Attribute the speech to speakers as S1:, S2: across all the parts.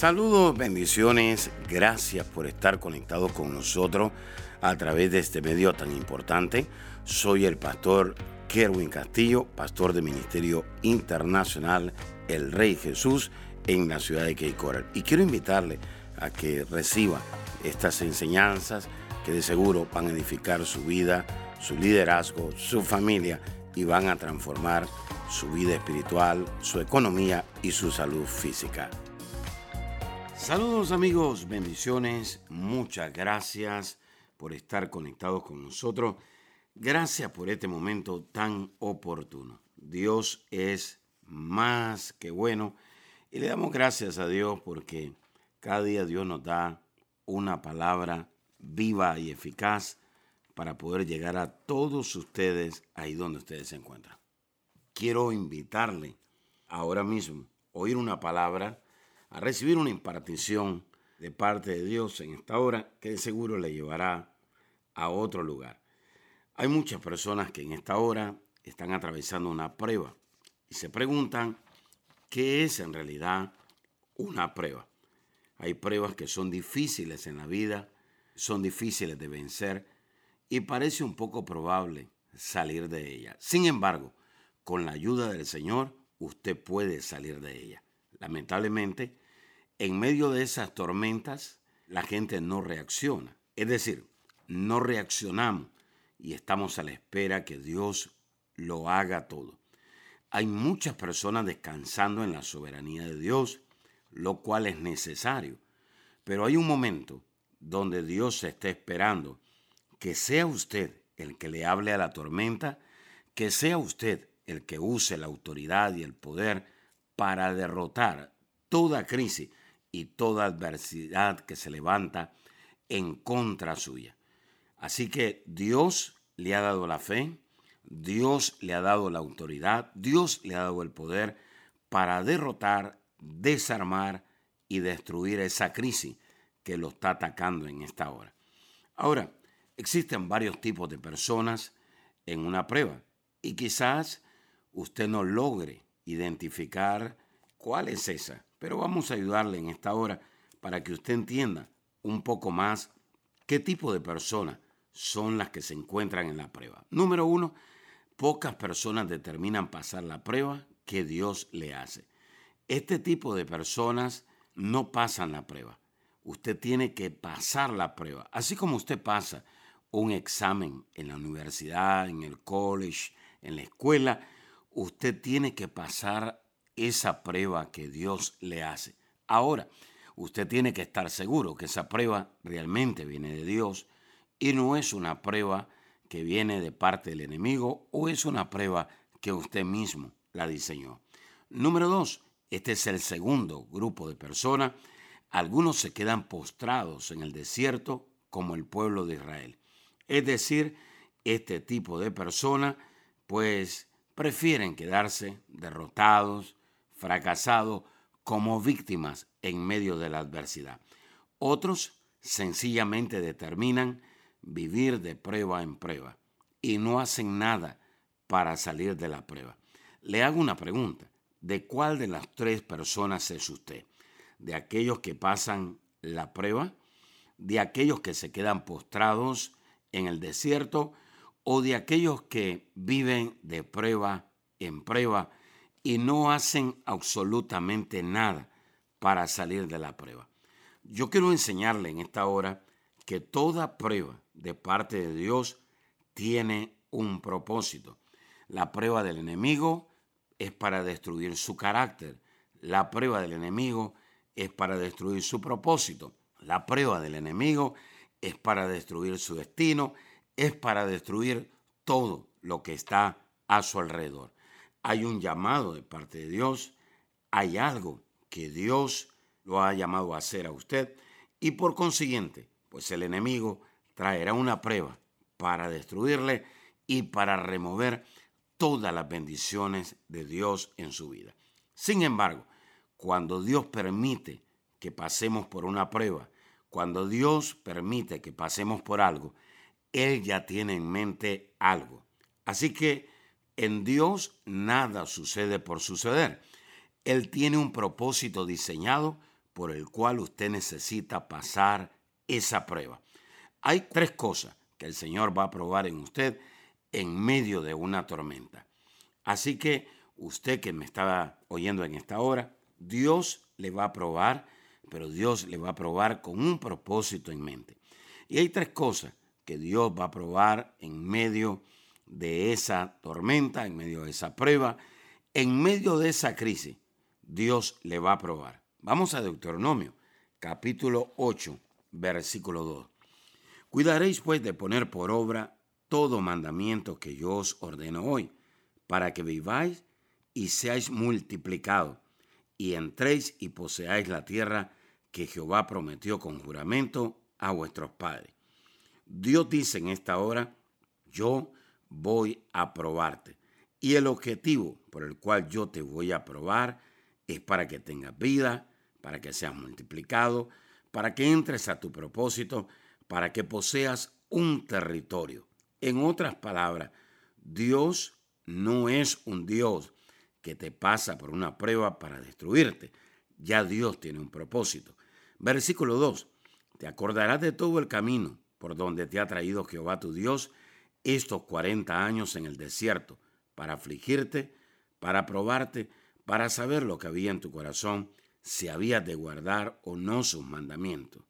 S1: Saludos, bendiciones, gracias por estar conectados con nosotros a través de este medio tan importante. Soy el pastor Kerwin Castillo, pastor del Ministerio Internacional El Rey Jesús en la ciudad de Cape. Y quiero invitarle a que reciba estas enseñanzas que de seguro van a edificar su vida, su liderazgo, su familia y van a transformar su vida espiritual, su economía y su salud física. Saludos amigos, bendiciones, muchas gracias por estar conectados con nosotros. Gracias por este momento tan oportuno. Dios es más que bueno y le damos gracias a Dios porque cada día Dios nos da una palabra viva y eficaz para poder llegar a todos ustedes ahí donde ustedes se encuentran. Quiero invitarle ahora mismo a oír una palabra a recibir una impartición de parte de Dios en esta hora que de seguro le llevará a otro lugar. Hay muchas personas que en esta hora están atravesando una prueba y se preguntan qué es en realidad una prueba. Hay pruebas que son difíciles en la vida, son difíciles de vencer y parece un poco probable salir de ella. Sin embargo, con la ayuda del Señor, usted puede salir de ella. Lamentablemente, en medio de esas tormentas, la gente no reacciona. Es decir, no reaccionamos y estamos a la espera que Dios lo haga todo. Hay muchas personas descansando en la soberanía de Dios, lo cual es necesario. Pero hay un momento donde Dios se está esperando que sea usted el que le hable a la tormenta, que sea usted el que use la autoridad y el poder para derrotar toda crisis y toda adversidad que se levanta en contra suya. Así que Dios le ha dado la fe, Dios le ha dado la autoridad, Dios le ha dado el poder para derrotar, desarmar y destruir esa crisis que lo está atacando en esta hora. Ahora, existen varios tipos de personas en una prueba y quizás usted no logre identificar cuál es esa pero vamos a ayudarle en esta hora para que usted entienda un poco más qué tipo de personas son las que se encuentran en la prueba. Número uno, pocas personas determinan pasar la prueba que Dios le hace. Este tipo de personas no pasan la prueba. Usted tiene que pasar la prueba, así como usted pasa un examen en la universidad, en el college, en la escuela, usted tiene que pasar esa prueba que Dios le hace. Ahora, usted tiene que estar seguro que esa prueba realmente viene de Dios y no es una prueba que viene de parte del enemigo o es una prueba que usted mismo la diseñó. Número dos, este es el segundo grupo de personas. Algunos se quedan postrados en el desierto como el pueblo de Israel. Es decir, este tipo de personas pues prefieren quedarse derrotados, fracasados como víctimas en medio de la adversidad. Otros sencillamente determinan vivir de prueba en prueba y no hacen nada para salir de la prueba. Le hago una pregunta. ¿De cuál de las tres personas es usted? ¿De aquellos que pasan la prueba? ¿De aquellos que se quedan postrados en el desierto? ¿O de aquellos que viven de prueba en prueba y no hacen absolutamente nada para salir de la prueba. Yo quiero enseñarle en esta hora que toda prueba de parte de Dios tiene un propósito. La prueba del enemigo es para destruir su carácter. La prueba del enemigo es para destruir su propósito. La prueba del enemigo es para destruir su destino, es para destruir todo lo que está a su alrededor hay un llamado de parte de Dios, hay algo que Dios lo ha llamado a hacer a usted y por consiguiente, pues el enemigo traerá una prueba para destruirle y para remover todas las bendiciones de Dios en su vida. Sin embargo, cuando Dios permite que pasemos por una prueba, cuando Dios permite que pasemos por algo, Él ya tiene en mente algo. Así que en Dios nada sucede por suceder. Él tiene un propósito diseñado por el cual usted necesita pasar esa prueba. Hay tres cosas que el Señor va a probar en usted en medio de una tormenta. Así que usted que me estaba oyendo en esta hora, Dios le va a probar, pero Dios le va a probar con un propósito en mente. Y hay tres cosas que Dios va a probar en medio de esa tormenta, en medio de esa prueba, en medio de esa crisis. Dios le va a probar. Vamos a Deuteronomio, capítulo 8, versículo 2. Cuidaréis pues de poner por obra todo mandamiento que yo os ordeno hoy, para que viváis y seáis multiplicados, y entréis y poseáis la tierra que Jehová prometió con juramento a vuestros padres. Dios dice en esta hora, yo voy a probarte. Y el objetivo por el cual yo te voy a probar es para que tengas vida, para que seas multiplicado, para que entres a tu propósito, para que poseas un territorio. En otras palabras, Dios no es un Dios que te pasa por una prueba para destruirte. Ya Dios tiene un propósito. Versículo 2. Te acordarás de todo el camino por donde te ha traído Jehová tu Dios estos 40 años en el desierto, para afligirte, para probarte, para saber lo que había en tu corazón, si habías de guardar o no sus mandamientos.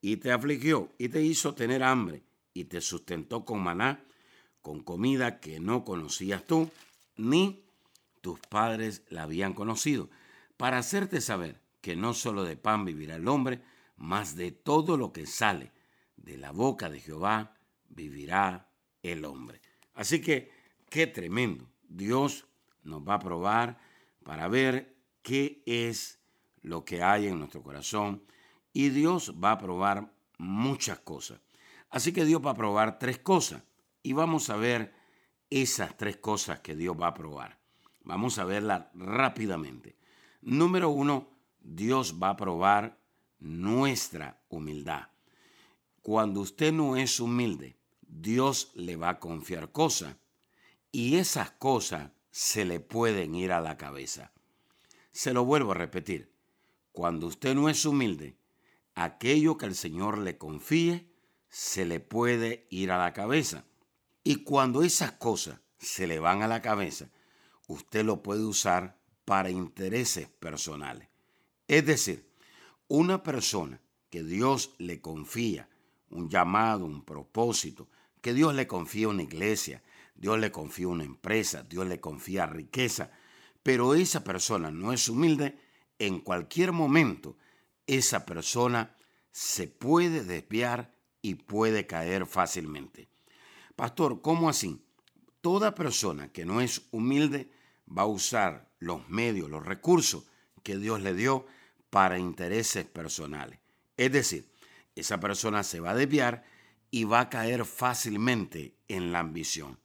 S1: Y te afligió y te hizo tener hambre y te sustentó con maná, con comida que no conocías tú, ni tus padres la habían conocido, para hacerte saber que no solo de pan vivirá el hombre, mas de todo lo que sale de la boca de Jehová vivirá el hombre. Así que, qué tremendo. Dios nos va a probar para ver qué es lo que hay en nuestro corazón y Dios va a probar muchas cosas. Así que Dios va a probar tres cosas y vamos a ver esas tres cosas que Dios va a probar. Vamos a verlas rápidamente. Número uno, Dios va a probar nuestra humildad. Cuando usted no es humilde, Dios le va a confiar cosas y esas cosas se le pueden ir a la cabeza. Se lo vuelvo a repetir. Cuando usted no es humilde, aquello que el Señor le confíe se le puede ir a la cabeza. Y cuando esas cosas se le van a la cabeza, usted lo puede usar para intereses personales. Es decir, una persona que Dios le confía un llamado, un propósito, que Dios le confía una iglesia, Dios le confía una empresa, Dios le confía riqueza, pero esa persona no es humilde, en cualquier momento esa persona se puede desviar y puede caer fácilmente. Pastor, ¿cómo así? Toda persona que no es humilde va a usar los medios, los recursos que Dios le dio para intereses personales. Es decir, esa persona se va a desviar y va a caer fácilmente en la ambición.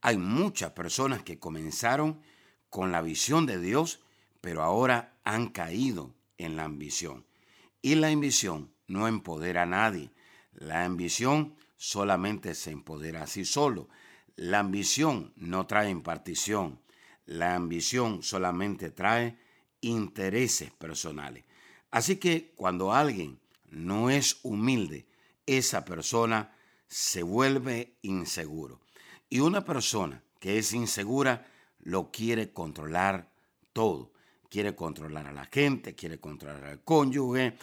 S1: Hay muchas personas que comenzaron con la visión de Dios, pero ahora han caído en la ambición. Y la ambición no empodera a nadie. La ambición solamente se empodera a sí solo. La ambición no trae impartición. La ambición solamente trae intereses personales. Así que cuando alguien no es humilde, esa persona se vuelve inseguro. Y una persona que es insegura lo quiere controlar todo. Quiere controlar a la gente, quiere controlar al cónyuge,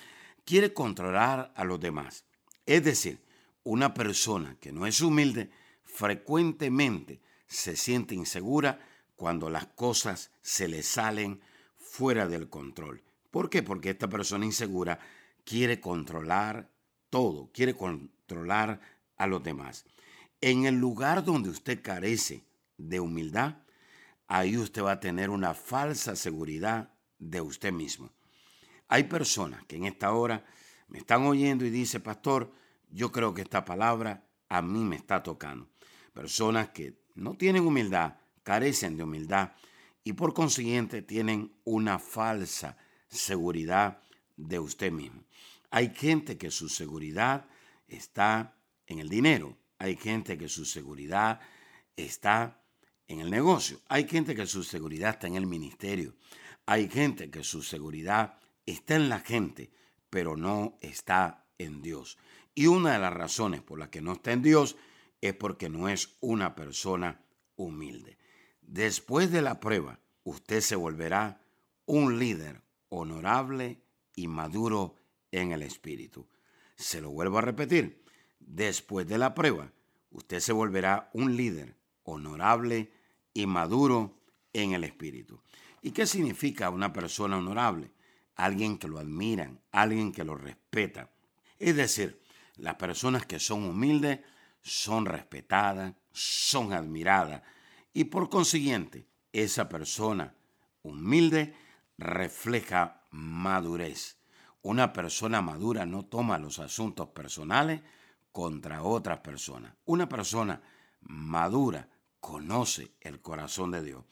S1: quiere controlar a los demás. Es decir, una persona que no es humilde frecuentemente se siente insegura cuando las cosas se le salen fuera del control. ¿Por qué? Porque esta persona insegura quiere controlar todo, quiere controlar a los demás. En el lugar donde usted carece de humildad, ahí usted va a tener una falsa seguridad de usted mismo. Hay personas que en esta hora me están oyendo y dice, pastor, yo creo que esta palabra a mí me está tocando. Personas que no tienen humildad, carecen de humildad y por consiguiente tienen una falsa seguridad de usted mismo. Hay gente que su seguridad está en el dinero, hay gente que su seguridad está en el negocio, hay gente que su seguridad está en el ministerio, hay gente que su seguridad está en la gente, pero no está en Dios. Y una de las razones por las que no está en Dios es porque no es una persona humilde. Después de la prueba, usted se volverá un líder honorable y maduro en el espíritu. Se lo vuelvo a repetir. Después de la prueba, usted se volverá un líder honorable y maduro en el espíritu. ¿Y qué significa una persona honorable? Alguien que lo admiran, alguien que lo respeta. Es decir, las personas que son humildes son respetadas, son admiradas y por consiguiente esa persona humilde refleja madurez. Una persona madura no toma los asuntos personales contra otras personas. Una persona madura conoce el corazón de Dios.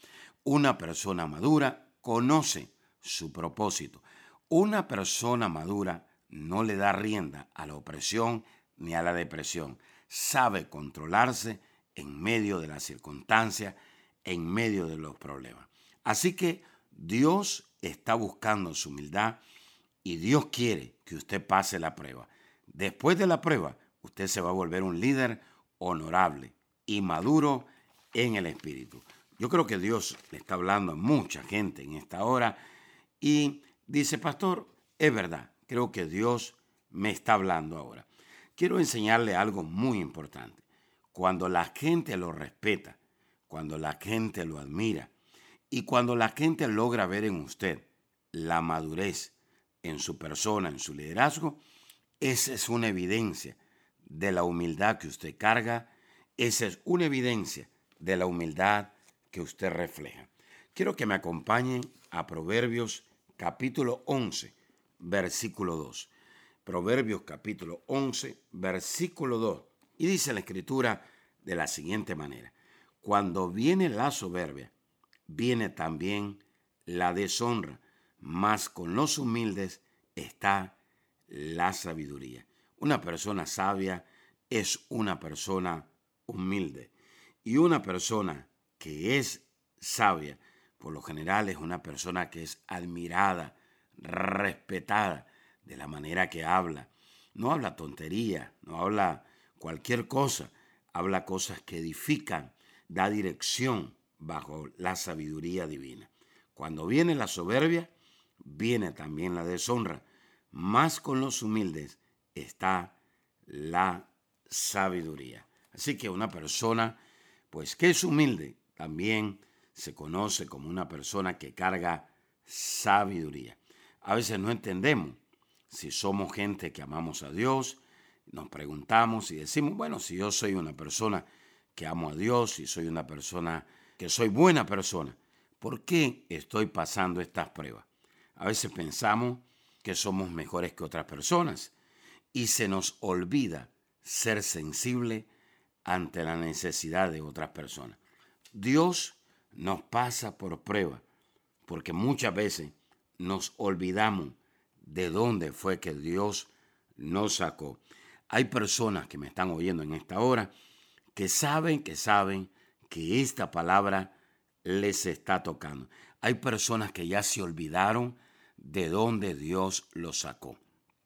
S1: Una persona madura conoce su propósito. Una persona madura no le da rienda a la opresión ni a la depresión. Sabe controlarse en medio de las circunstancias, en medio de los problemas. Así que Dios está buscando su humildad y Dios quiere que usted pase la prueba. Después de la prueba, usted se va a volver un líder honorable y maduro en el espíritu. Yo creo que Dios le está hablando a mucha gente en esta hora y dice, pastor, es verdad, creo que Dios me está hablando ahora. Quiero enseñarle algo muy importante. Cuando la gente lo respeta, cuando la gente lo admira y cuando la gente logra ver en usted la madurez en su persona, en su liderazgo, esa es una evidencia de la humildad que usted carga, esa es una evidencia de la humildad que usted refleja. Quiero que me acompañen a Proverbios capítulo 11, versículo 2. Proverbios capítulo 11, versículo 2. Y dice la escritura de la siguiente manera. Cuando viene la soberbia, viene también la deshonra, mas con los humildes está la sabiduría. Una persona sabia es una persona humilde. Y una persona que es sabia, por lo general es una persona que es admirada, respetada de la manera que habla. No habla tontería, no habla cualquier cosa, habla cosas que edifican, da dirección bajo la sabiduría divina. Cuando viene la soberbia, viene también la deshonra. Más con los humildes está la sabiduría. Así que una persona, pues que es humilde, también se conoce como una persona que carga sabiduría. A veces no entendemos si somos gente que amamos a Dios, nos preguntamos y decimos, bueno, si yo soy una persona que amo a Dios, si soy una persona que soy buena persona, ¿por qué estoy pasando estas pruebas? A veces pensamos que somos mejores que otras personas y se nos olvida ser sensible ante la necesidad de otras personas. Dios nos pasa por prueba porque muchas veces nos olvidamos de dónde fue que Dios nos sacó. Hay personas que me están oyendo en esta hora que saben, que saben que esta palabra les está tocando. Hay personas que ya se olvidaron de dónde Dios los sacó.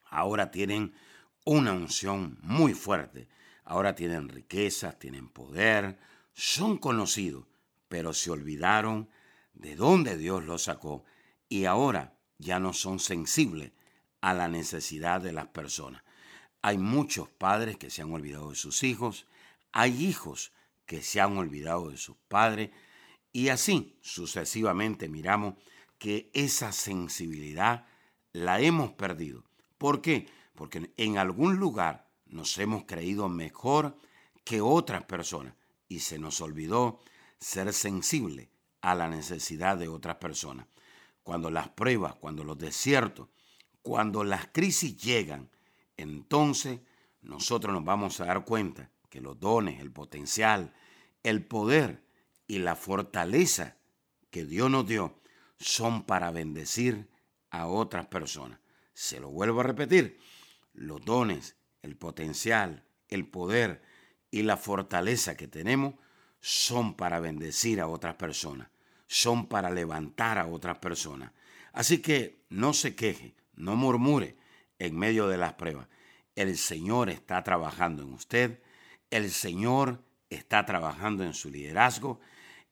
S1: Ahora tienen una unción muy fuerte. Ahora tienen riquezas, tienen poder, son conocidos, pero se olvidaron de dónde Dios los sacó y ahora ya no son sensibles a la necesidad de las personas. Hay muchos padres que se han olvidado de sus hijos, hay hijos que se han olvidado de sus padres y así sucesivamente miramos que esa sensibilidad la hemos perdido. ¿Por qué? Porque en algún lugar nos hemos creído mejor que otras personas y se nos olvidó ser sensible a la necesidad de otras personas. Cuando las pruebas, cuando los desiertos, cuando las crisis llegan, entonces nosotros nos vamos a dar cuenta que los dones, el potencial, el poder y la fortaleza que Dios nos dio son para bendecir a otras personas. Se lo vuelvo a repetir, los dones, el potencial, el poder y la fortaleza que tenemos son para bendecir a otras personas, son para levantar a otras personas. Así que no se queje, no murmure en medio de las pruebas. El Señor está trabajando en usted, el Señor está trabajando en su liderazgo,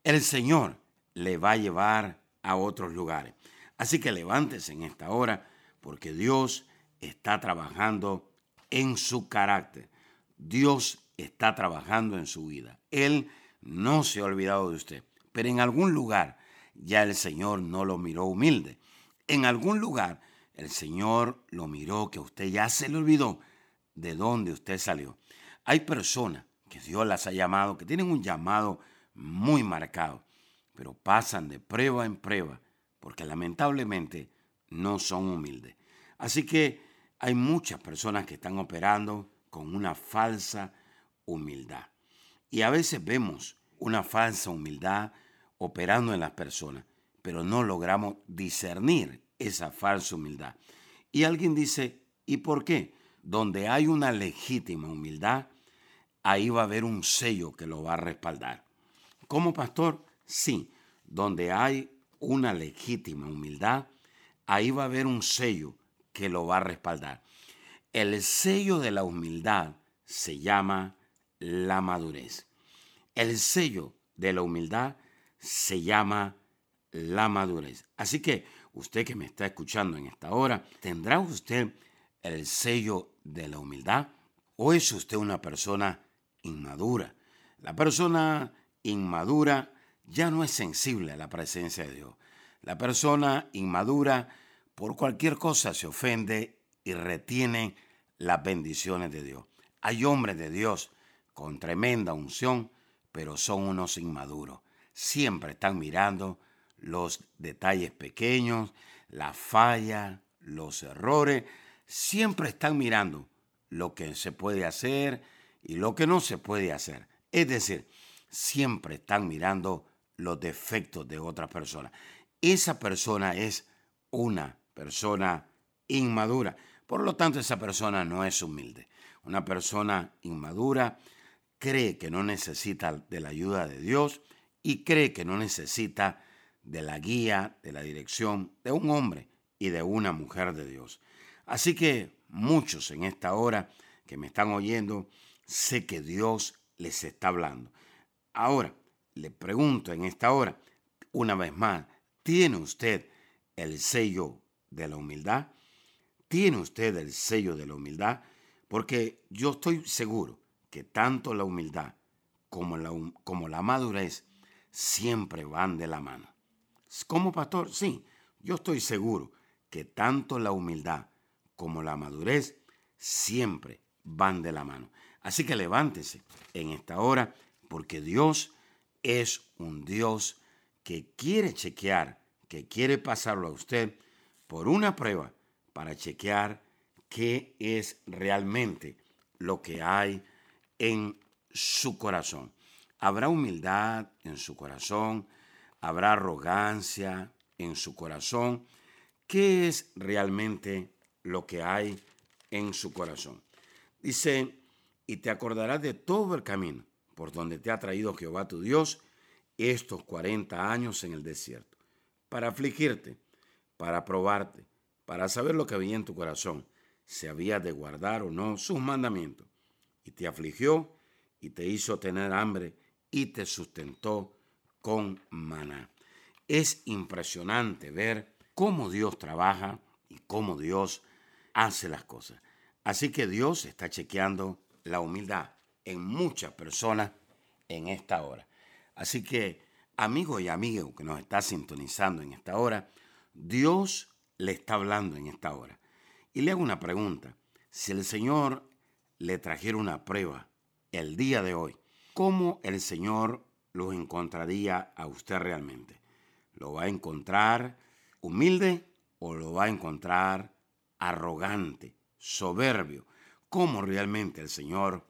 S1: el Señor le va a llevar a otros lugares. Así que levántese en esta hora porque Dios está trabajando en su carácter. Dios está trabajando en su vida. Él no se ha olvidado de usted, pero en algún lugar ya el Señor no lo miró humilde. En algún lugar el Señor lo miró que usted ya se le olvidó de dónde usted salió. Hay personas que Dios las ha llamado, que tienen un llamado muy marcado, pero pasan de prueba en prueba porque lamentablemente no son humildes. Así que hay muchas personas que están operando con una falsa humildad. Y a veces vemos una falsa humildad operando en las personas, pero no logramos discernir esa falsa humildad. Y alguien dice, ¿y por qué? Donde hay una legítima humildad, ahí va a haber un sello que lo va a respaldar. Como pastor, sí, donde hay una legítima humildad, ahí va a haber un sello que lo va a respaldar. El sello de la humildad se llama la madurez. El sello de la humildad se llama la madurez. Así que usted que me está escuchando en esta hora, ¿tendrá usted el sello de la humildad o es usted una persona inmadura? La persona inmadura ya no es sensible a la presencia de Dios. La persona inmadura por cualquier cosa se ofende y retiene las bendiciones de Dios. Hay hombres de Dios con tremenda unción, pero son unos inmaduros. Siempre están mirando los detalles pequeños, la falla, los errores. Siempre están mirando lo que se puede hacer y lo que no se puede hacer. Es decir, siempre están mirando los defectos de otras personas. Esa persona es una persona inmadura. Por lo tanto, esa persona no es humilde. Una persona inmadura cree que no necesita de la ayuda de Dios y cree que no necesita de la guía, de la dirección de un hombre y de una mujer de Dios. Así que muchos en esta hora que me están oyendo, sé que Dios les está hablando. Ahora, le pregunto en esta hora, una vez más, ¿tiene usted el sello de la humildad? ¿Tiene usted el sello de la humildad? Porque yo estoy seguro que tanto la humildad como la, como la madurez siempre van de la mano. Como pastor, sí, yo estoy seguro que tanto la humildad como la madurez siempre van de la mano. Así que levántese en esta hora porque Dios es un Dios que quiere chequear, que quiere pasarlo a usted por una prueba para chequear qué es realmente lo que hay en su corazón. Habrá humildad en su corazón, habrá arrogancia en su corazón. ¿Qué es realmente lo que hay en su corazón? Dice, y te acordarás de todo el camino por donde te ha traído Jehová tu Dios estos 40 años en el desierto, para afligirte, para probarte, para saber lo que había en tu corazón, si había de guardar o no sus mandamientos. Y te afligió y te hizo tener hambre y te sustentó con maná. Es impresionante ver cómo Dios trabaja y cómo Dios hace las cosas. Así que Dios está chequeando la humildad en muchas personas en esta hora. Así que, amigo y amigo que nos está sintonizando en esta hora, Dios le está hablando en esta hora. Y le hago una pregunta. Si el Señor le trajera una prueba el día de hoy, ¿cómo el Señor lo encontraría a usted realmente? ¿Lo va a encontrar humilde o lo va a encontrar arrogante, soberbio? ¿Cómo realmente el Señor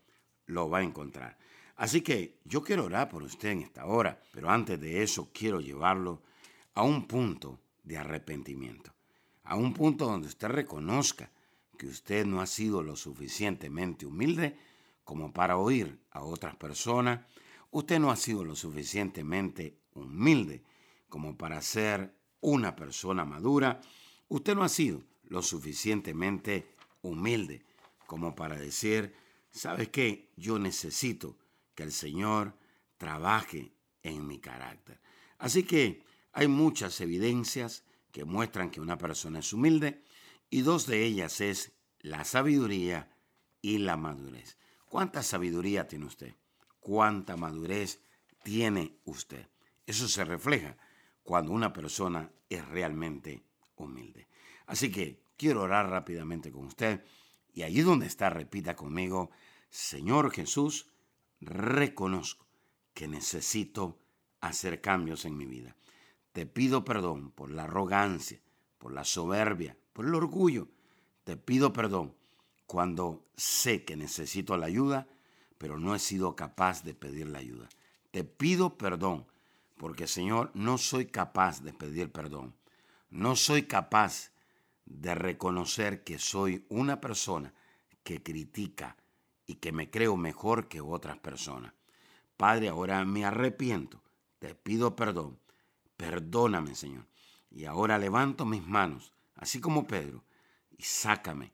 S1: lo va a encontrar? Así que yo quiero orar por usted en esta hora, pero antes de eso quiero llevarlo a un punto de arrepentimiento a un punto donde usted reconozca que usted no ha sido lo suficientemente humilde como para oír a otras personas, usted no ha sido lo suficientemente humilde como para ser una persona madura, usted no ha sido lo suficientemente humilde como para decir, ¿sabes qué? Yo necesito que el Señor trabaje en mi carácter. Así que hay muchas evidencias que muestran que una persona es humilde y dos de ellas es la sabiduría y la madurez. ¿Cuánta sabiduría tiene usted? ¿Cuánta madurez tiene usted? Eso se refleja cuando una persona es realmente humilde. Así que quiero orar rápidamente con usted y allí donde está repita conmigo, Señor Jesús, reconozco que necesito hacer cambios en mi vida. Te pido perdón por la arrogancia, por la soberbia, por el orgullo. Te pido perdón cuando sé que necesito la ayuda, pero no he sido capaz de pedir la ayuda. Te pido perdón porque Señor, no soy capaz de pedir perdón. No soy capaz de reconocer que soy una persona que critica y que me creo mejor que otras personas. Padre, ahora me arrepiento, te pido perdón, perdóname Señor. Y ahora levanto mis manos, así como Pedro, y sácame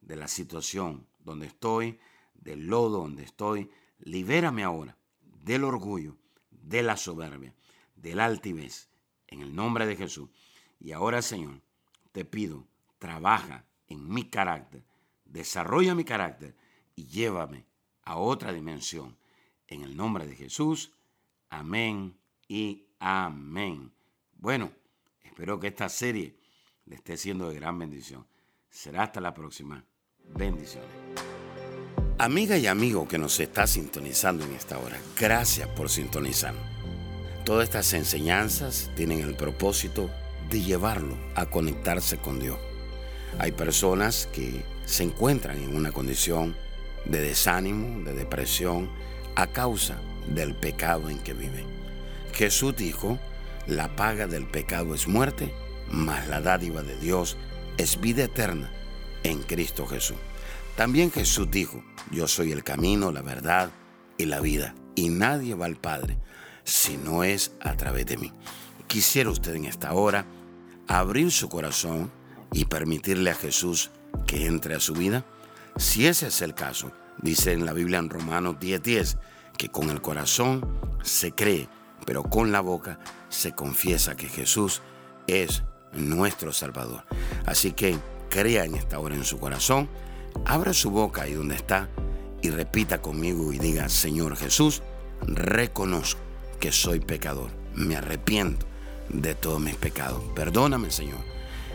S1: de la situación donde estoy, del lodo donde estoy. Libérame ahora del orgullo, de la soberbia, del altivez, en el nombre de Jesús. Y ahora, Señor, te pido, trabaja en mi carácter, desarrolla mi carácter y llévame a otra dimensión. En el nombre de Jesús, amén y amén. Bueno, espero que esta serie le esté siendo de gran bendición. Será hasta la próxima. Bendiciones. Amiga y amigo que nos está sintonizando en esta hora, gracias por sintonizar. Todas estas enseñanzas tienen el propósito de llevarlo a conectarse con Dios. Hay personas que se encuentran en una condición de desánimo, de depresión, a causa del pecado en que viven. Jesús dijo, la paga del pecado es muerte, mas la dádiva de Dios es vida eterna en Cristo Jesús. También Jesús dijo, yo soy el camino, la verdad y la vida, y nadie va al Padre si no es a través de mí. Quisiera usted en esta hora abrir su corazón y permitirle a Jesús que entre a su vida. Si ese es el caso, dice en la Biblia en Romanos 10:10, que con el corazón se cree, pero con la boca se confiesa que Jesús es nuestro Salvador. Así que crea en esta hora en su corazón, abra su boca ahí donde está y repita conmigo y diga, Señor Jesús, reconozco que soy pecador, me arrepiento de todos mis pecados. Perdóname, Señor,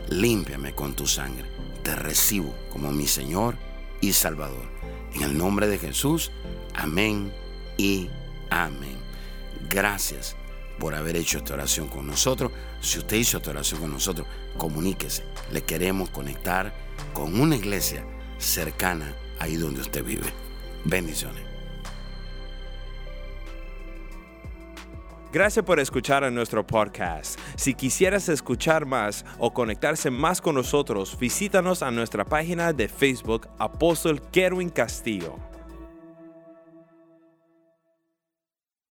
S1: límpiame con tu sangre, te recibo como mi Señor y Salvador. En el nombre de Jesús, amén y amén. Gracias por haber hecho esta oración con nosotros. Si usted hizo esta oración con nosotros, comuníquese. Le queremos conectar con una iglesia cercana ahí donde usted vive. Bendiciones.
S2: Gracias por escuchar a nuestro podcast. Si quisieras escuchar más o conectarse más con nosotros, visítanos a nuestra página de Facebook Apóstol Kerwin Castillo.